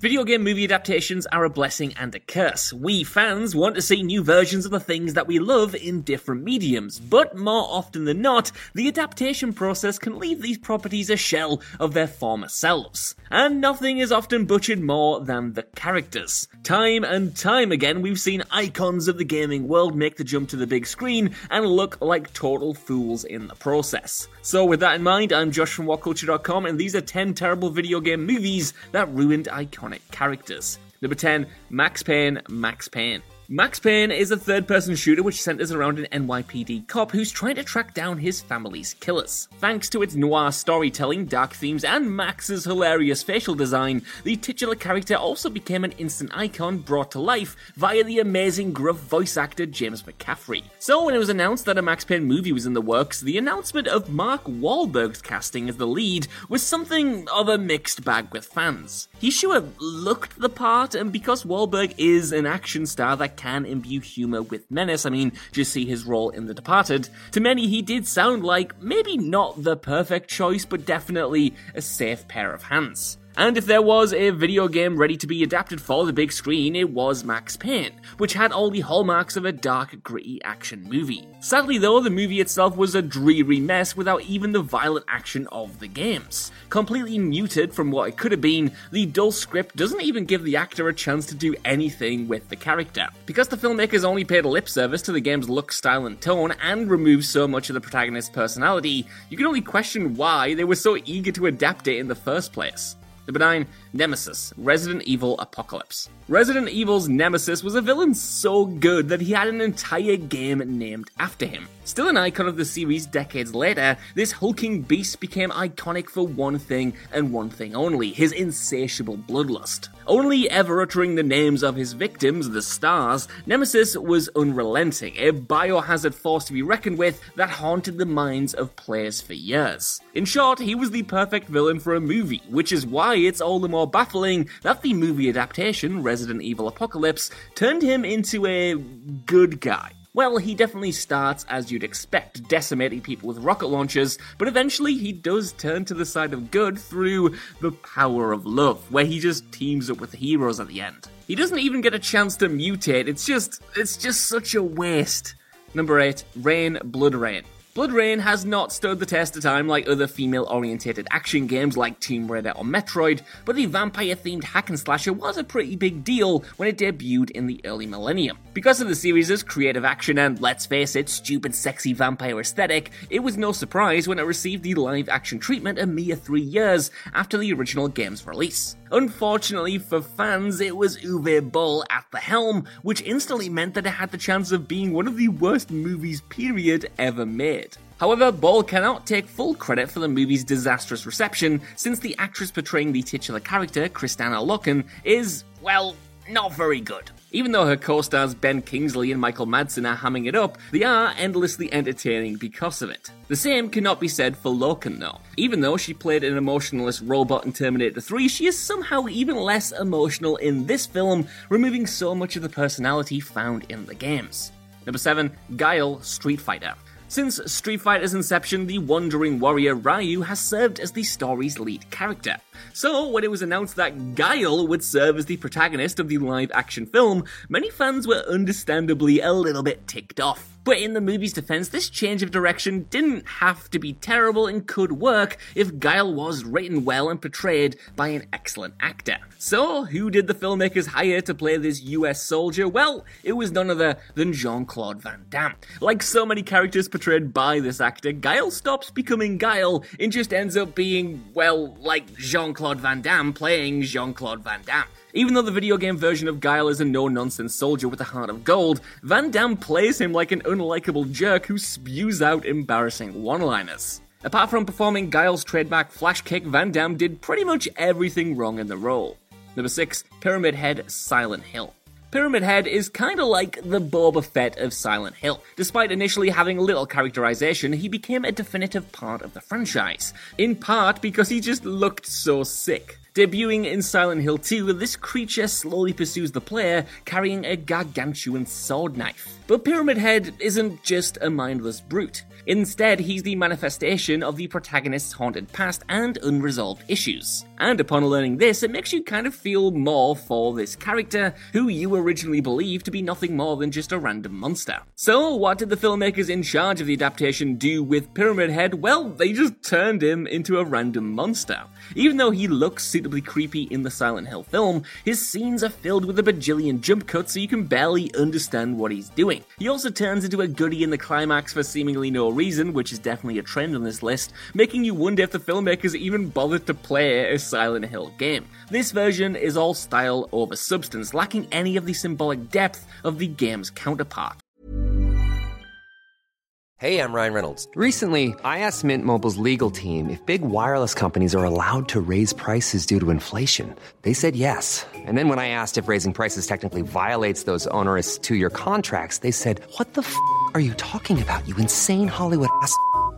Video game movie adaptations are a blessing and a curse. We fans want to see new versions of the things that we love in different mediums, but more often than not, the adaptation process can leave these properties a shell of their former selves. And nothing is often butchered more than the characters. Time and time again, we've seen icons of the gaming world make the jump to the big screen and look like total fools in the process. So, with that in mind, I'm Josh from WhatCulture.com, and these are 10 terrible video game movies that ruined iconic characters. Number 10, Max Payne, Max Payne. Max Payne is a third person shooter which centers around an NYPD cop who's trying to track down his family's killers. Thanks to its noir storytelling, dark themes, and Max's hilarious facial design, the titular character also became an instant icon brought to life via the amazing gruff voice actor James McCaffrey. So, when it was announced that a Max Payne movie was in the works, the announcement of Mark Wahlberg's casting as the lead was something of a mixed bag with fans. He sure looked the part, and because Wahlberg is an action star that can imbue humor with menace. I mean, just see his role in The Departed. To many, he did sound like maybe not the perfect choice, but definitely a safe pair of hands. And if there was a video game ready to be adapted for the big screen, it was Max Payne, which had all the hallmarks of a dark, gritty action movie. Sadly, though, the movie itself was a dreary mess without even the violent action of the games. Completely muted from what it could have been, the dull script doesn't even give the actor a chance to do anything with the character. Because the filmmakers only paid lip service to the game's look, style, and tone, and removed so much of the protagonist's personality, you can only question why they were so eager to adapt it in the first place. Number 9, Nemesis, Resident Evil Apocalypse. Resident Evil's Nemesis was a villain so good that he had an entire game named after him. Still an icon of the series decades later, this hulking beast became iconic for one thing and one thing only his insatiable bloodlust. Only ever uttering the names of his victims, the stars, Nemesis was unrelenting, a biohazard force to be reckoned with that haunted the minds of players for years. In short, he was the perfect villain for a movie, which is why it's all the more baffling that the movie adaptation, Resident Evil Apocalypse, turned him into a good guy. Well, he definitely starts as you'd expect, decimating people with rocket launchers, but eventually he does turn to the side of good through the power of love, where he just teams up with the heroes at the end. He doesn't even get a chance to mutate, it's just, it's just such a waste. Number 8, Rayne Blood Rain. BloodRayne has not stood the test of time like other female orientated action games like Tomb Raider or Metroid, but the vampire themed hack and slasher was a pretty big deal when it debuted in the early millennium. Because of the series' creative action and, let's face it, stupid sexy vampire aesthetic, it was no surprise when it received the live action treatment a mere three years after the original game's release. Unfortunately for fans, it was Uwe Boll at the helm, which instantly meant that it had the chance of being one of the worst movies period ever made. However, Boll cannot take full credit for the movie's disastrous reception, since the actress portraying the titular character, Kristanna Loken, is, well, not very good. Even though her co-stars Ben Kingsley and Michael Madsen are hamming it up, they are endlessly entertaining because of it. The same cannot be said for Loken though. Even though she played an emotionless robot in Terminator 3, she is somehow even less emotional in this film, removing so much of the personality found in the games. Number 7, Guile Street Fighter. Since Street Fighter's inception, the wandering warrior Ryu has served as the story's lead character. So, when it was announced that Guile would serve as the protagonist of the live action film, many fans were understandably a little bit ticked off. But in the movie's defense, this change of direction didn't have to be terrible and could work if Guile was written well and portrayed by an excellent actor. So, who did the filmmakers hire to play this US soldier? Well, it was none other than Jean Claude Van Damme. Like so many characters portrayed by this actor, Guile stops becoming Guile and just ends up being, well, like Jean Claude Van Damme playing Jean Claude Van Damme. Even though the video game version of Guile is a no nonsense soldier with a heart of gold, Van Damme plays him like an unlikable jerk who spews out embarrassing one liners. Apart from performing Guile's trademark flash kick, Van Damme did pretty much everything wrong in the role. Number 6, Pyramid Head Silent Hill. Pyramid Head is kinda like the Boba Fett of Silent Hill. Despite initially having little characterization, he became a definitive part of the franchise. In part because he just looked so sick. Debuting in Silent Hill 2, this creature slowly pursues the player, carrying a gargantuan sword knife. But Pyramid Head isn't just a mindless brute. Instead, he's the manifestation of the protagonist's haunted past and unresolved issues. And upon learning this, it makes you kind of feel more for this character, who you originally believed to be nothing more than just a random monster. So, what did the filmmakers in charge of the adaptation do with Pyramid Head? Well, they just turned him into a random monster. Even though he looks suitably creepy in the Silent Hill film, his scenes are filled with a bajillion jump cuts so you can barely understand what he's doing. He also turns into a goody in the climax for seemingly no reason, which is definitely a trend on this list, making you wonder if the filmmakers even bothered to play a Silent Hill game. This version is all style over substance, lacking any of the symbolic depth of the game's counterpart. Hey, I'm Ryan Reynolds. Recently, I asked Mint Mobile's legal team if big wireless companies are allowed to raise prices due to inflation. They said yes. And then when I asked if raising prices technically violates those onerous two year contracts, they said, What the f are you talking about, you insane Hollywood ass?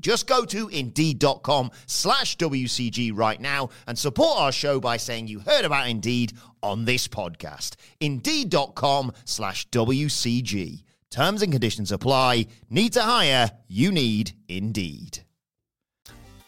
Just go to indeed.com slash WCG right now and support our show by saying you heard about Indeed on this podcast. Indeed.com slash WCG. Terms and conditions apply. Need to hire? You need Indeed.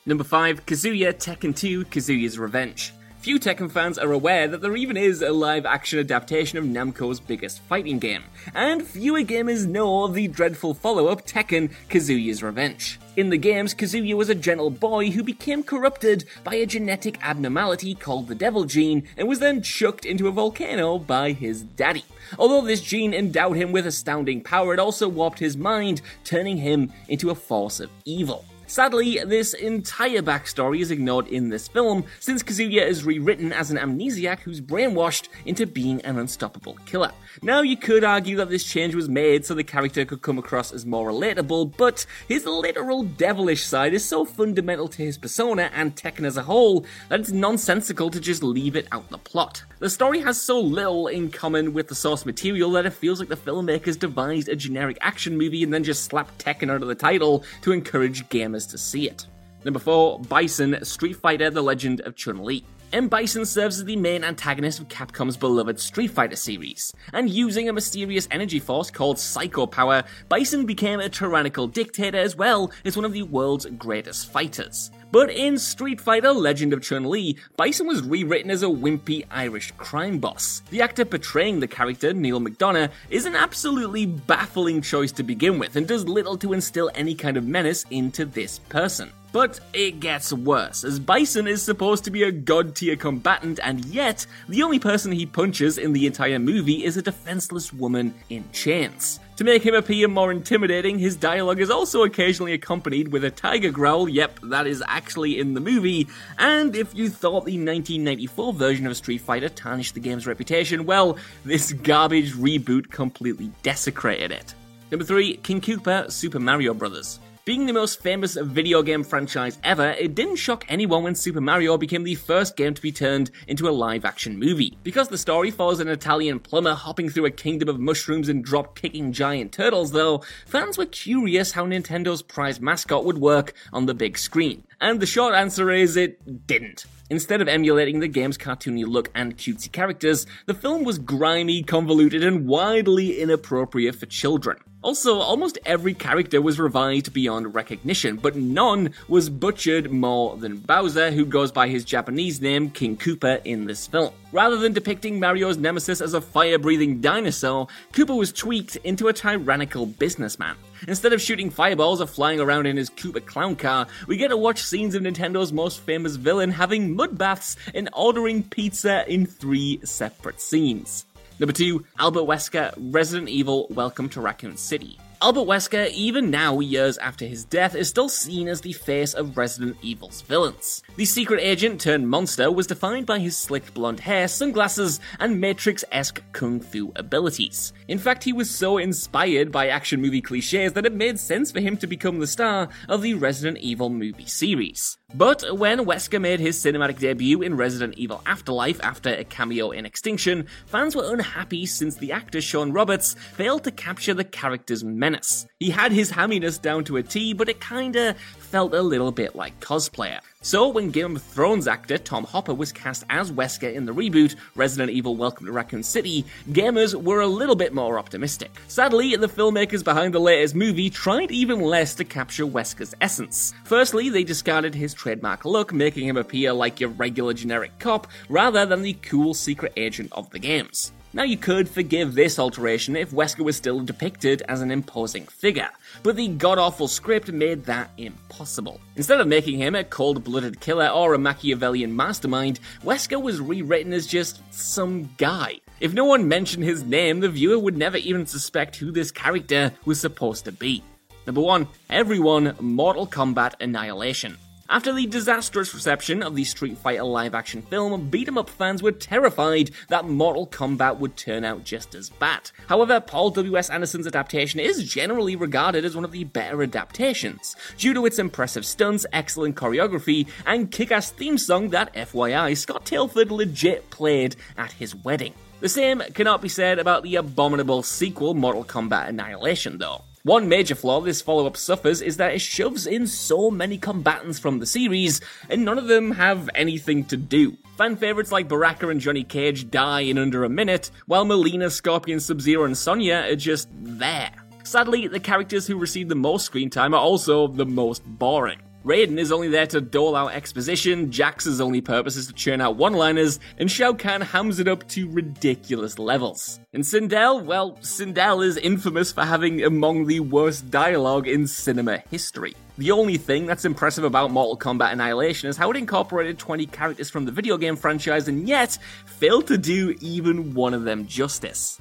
Number 5, Kazuya Tekken 2 Kazuya's Revenge. Few Tekken fans are aware that there even is a live action adaptation of Namco's biggest fighting game, and fewer gamers know of the dreadful follow up Tekken Kazuya's Revenge. In the games, Kazuya was a gentle boy who became corrupted by a genetic abnormality called the Devil Gene and was then chucked into a volcano by his daddy. Although this gene endowed him with astounding power, it also warped his mind, turning him into a force of evil. Sadly, this entire backstory is ignored in this film, since Kazuya is rewritten as an amnesiac who's brainwashed into being an unstoppable killer. Now, you could argue that this change was made so the character could come across as more relatable, but his literal devilish side is so fundamental to his persona and Tekken as a whole that it's nonsensical to just leave it out the plot. The story has so little in common with the source material that it feels like the filmmakers devised a generic action movie and then just slapped Tekken under the title to encourage gamers to see it. Number 4, Bison, Street Fighter The Legend of Chun-Li. M. Bison serves as the main antagonist of Capcom's beloved Street Fighter series, and using a mysterious energy force called Psycho Power, Bison became a tyrannical dictator as well as one of the world's greatest fighters. But in Street Fighter Legend of Chun-Li, Bison was rewritten as a wimpy Irish crime boss. The actor portraying the character, Neal McDonough, is an absolutely baffling choice to begin with and does little to instill any kind of menace into this person. But it gets worse, as Bison is supposed to be a god tier combatant, and yet, the only person he punches in the entire movie is a defenseless woman in chains. To make him appear more intimidating, his dialogue is also occasionally accompanied with a tiger growl, yep, that is actually in the movie, and if you thought the 1994 version of Street Fighter tarnished the game's reputation, well, this garbage reboot completely desecrated it. Number 3, King Koopa Super Mario Bros. Being the most famous video game franchise ever, it didn't shock anyone when Super Mario became the first game to be turned into a live action movie. Because the story follows an Italian plumber hopping through a kingdom of mushrooms and drop kicking giant turtles, though, fans were curious how Nintendo's prize mascot would work on the big screen. And the short answer is it didn't. Instead of emulating the game's cartoony look and cutesy characters, the film was grimy, convoluted, and widely inappropriate for children. Also, almost every character was revised beyond recognition, but none was butchered more than Bowser, who goes by his Japanese name King Koopa in this film. Rather than depicting Mario's nemesis as a fire breathing dinosaur, Koopa was tweaked into a tyrannical businessman. Instead of shooting fireballs or flying around in his Koopa clown car, we get to watch scenes of Nintendo's most famous villain having mud baths and ordering pizza in three separate scenes. Number two, Albert Wesker, Resident Evil Welcome to Raccoon City. Albert Wesker, even now, years after his death, is still seen as the face of Resident Evil's villains. The secret agent turned monster was defined by his slick blonde hair, sunglasses, and Matrix esque kung fu abilities. In fact, he was so inspired by action movie cliches that it made sense for him to become the star of the Resident Evil movie series. But when Wesker made his cinematic debut in Resident Evil Afterlife after a cameo in Extinction, fans were unhappy since the actor Shawn Roberts failed to capture the character's menace. He had his hamminess down to a T, but it kinda felt a little bit like cosplayer. So, when Game of Thrones actor Tom Hopper was cast as Wesker in the reboot Resident Evil Welcome to Raccoon City, gamers were a little bit more optimistic. Sadly, the filmmakers behind the latest movie tried even less to capture Wesker's essence. Firstly, they discarded his trademark look, making him appear like your regular generic cop rather than the cool secret agent of the games. Now, you could forgive this alteration if Wesker was still depicted as an imposing figure, but the god awful script made that impossible. Instead of making him a cold blooded killer or a Machiavellian mastermind, Wesker was rewritten as just some guy. If no one mentioned his name, the viewer would never even suspect who this character was supposed to be. Number 1. Everyone Mortal Kombat Annihilation. After the disastrous reception of the Street Fighter live action film, beat 'em up fans were terrified that Mortal Kombat would turn out just as bad. However, Paul W.S. Anderson's adaptation is generally regarded as one of the better adaptations, due to its impressive stunts, excellent choreography, and kick ass theme song that, FYI, Scott Tailford legit played at his wedding. The same cannot be said about the abominable sequel Mortal Kombat Annihilation, though. One major flaw this follow up suffers is that it shoves in so many combatants from the series, and none of them have anything to do. Fan favorites like Baraka and Johnny Cage die in under a minute, while Mileena, Scorpion, Sub Zero, and Sonya are just there. Sadly, the characters who receive the most screen time are also the most boring. Raiden is only there to dole out exposition, Jax's only purpose is to churn out one-liners, and Shao Kahn hams it up to ridiculous levels. And Sindel, well, Sindel is infamous for having among the worst dialogue in cinema history. The only thing that's impressive about Mortal Kombat Annihilation is how it incorporated 20 characters from the video game franchise and yet failed to do even one of them justice.